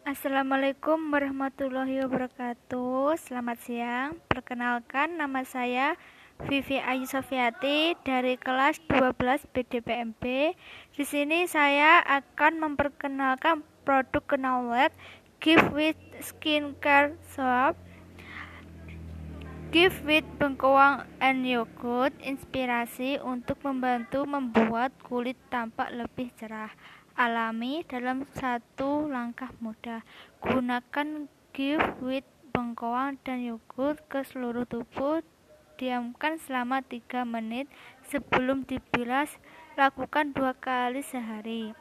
Assalamualaikum warahmatullahi wabarakatuh. Selamat siang. Perkenalkan nama saya Vivi Ayu Sofiati dari kelas 12 BDPMB. Di sini saya akan memperkenalkan produk Knowledge Gift with Skincare Soap Gift with bengkoang and yogurt inspirasi untuk membantu membuat kulit tampak lebih cerah alami dalam satu langkah mudah. Gunakan gift with bengkoang dan yogurt ke seluruh tubuh. Diamkan selama 3 menit sebelum dibilas. Lakukan dua kali sehari.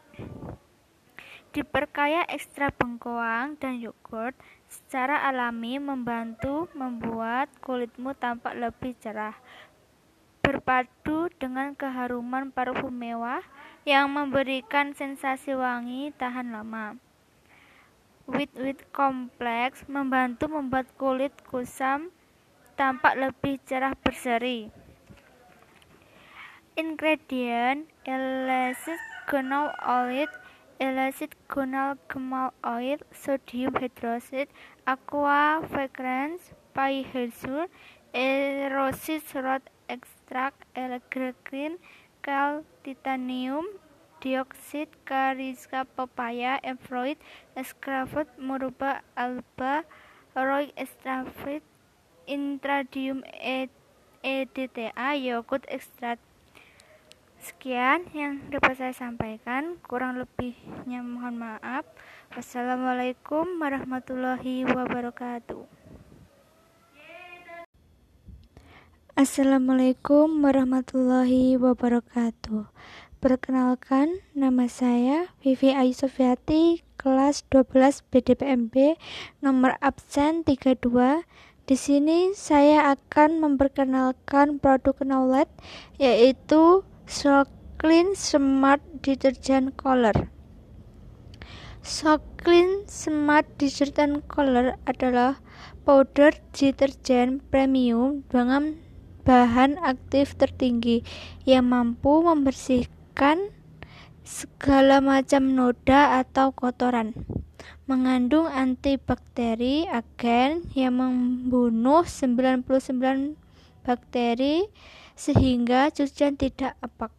Diperkaya ekstra bengkoang dan yogurt secara alami membantu membuat kulitmu tampak lebih cerah. Berpadu dengan keharuman parfum mewah yang memberikan sensasi wangi tahan lama. Wit Wit Complex membantu membuat kulit kusam tampak lebih cerah berseri. Ingredient Elastic Gonal Oil Elastic Gonal Kemal Oil Sodium Hydroxide Aqua Fragrance Pyrethrum Erosis Rot Extract Elegreen Cal Titanium Dioxide Cariska Papaya Enfroid Escravot Muruba Alba Roy Extravit Intradium EDTA Yogurt Extract Sekian yang dapat saya sampaikan, kurang lebihnya mohon maaf. Wassalamualaikum warahmatullahi wabarakatuh. Assalamualaikum warahmatullahi wabarakatuh. Perkenalkan, nama saya Vivi Ayu Sofiati, kelas 12 BDPMB, nomor absen 32. Di sini saya akan memperkenalkan produk Knowledge yaitu Clean Smart Detergent Color. Clean Smart Detergent Color adalah powder deterjen premium dengan bahan aktif tertinggi yang mampu membersihkan segala macam noda atau kotoran. Mengandung antibakteri agen yang membunuh 99 bakteri sehingga cucian tidak apak.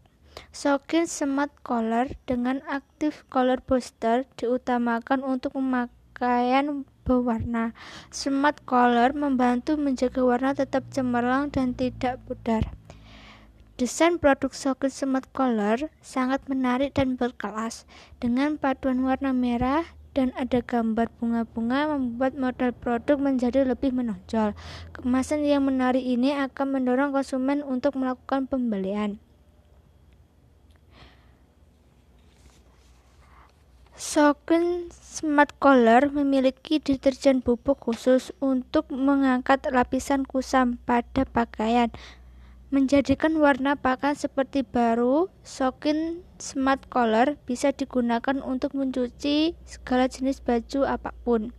Sokin Smart Color dengan aktif color booster diutamakan untuk pemakaian berwarna. Smart Color membantu menjaga warna tetap cemerlang dan tidak pudar. Desain produk Sokin Smart Color sangat menarik dan berkelas dengan paduan warna merah dan ada gambar bunga-bunga membuat model produk menjadi lebih menonjol. Kemasan yang menarik ini akan mendorong konsumen untuk melakukan pembelian. Soken Smart Color memiliki deterjen bubuk khusus untuk mengangkat lapisan kusam pada pakaian menjadikan warna pakaian seperti baru, Sokin Smart Color bisa digunakan untuk mencuci segala jenis baju apa pun.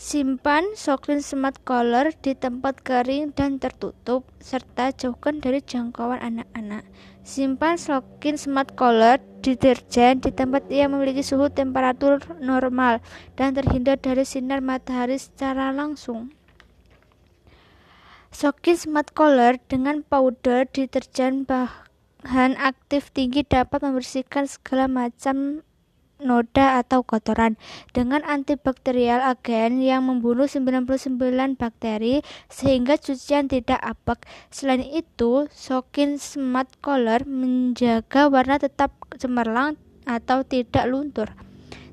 Simpan Sokin Smart Color di tempat kering dan tertutup, serta jauhkan dari jangkauan anak-anak. Simpan Sokin Smart Color deterjen di tempat yang memiliki suhu temperatur normal dan terhindar dari sinar matahari secara langsung. Sokin Smart Color dengan powder deterjen bahan aktif tinggi dapat membersihkan segala macam noda atau kotoran dengan antibakterial agen yang membunuh 99 bakteri sehingga cucian tidak apek. Selain itu, Sokin Smart Color menjaga warna tetap cemerlang atau tidak luntur.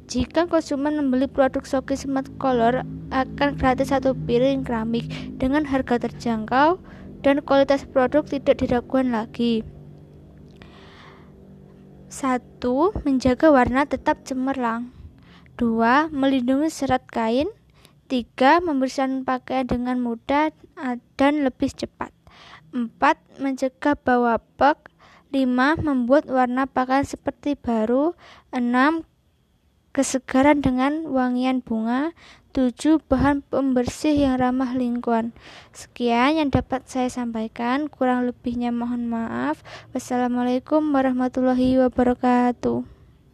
Jika konsumen membeli produk Soki Smart Color akan gratis satu piring keramik dengan harga terjangkau dan kualitas produk tidak diragukan lagi. 1. Menjaga warna tetap cemerlang 2. Melindungi serat kain 3. Membersihkan pakaian dengan mudah dan lebih cepat 4. Mencegah bau apek 5. Membuat warna pakaian seperti baru 6 kesegaran dengan wangian bunga, 7 bahan pembersih yang ramah lingkungan. Sekian yang dapat saya sampaikan, kurang lebihnya mohon maaf. Wassalamualaikum warahmatullahi wabarakatuh.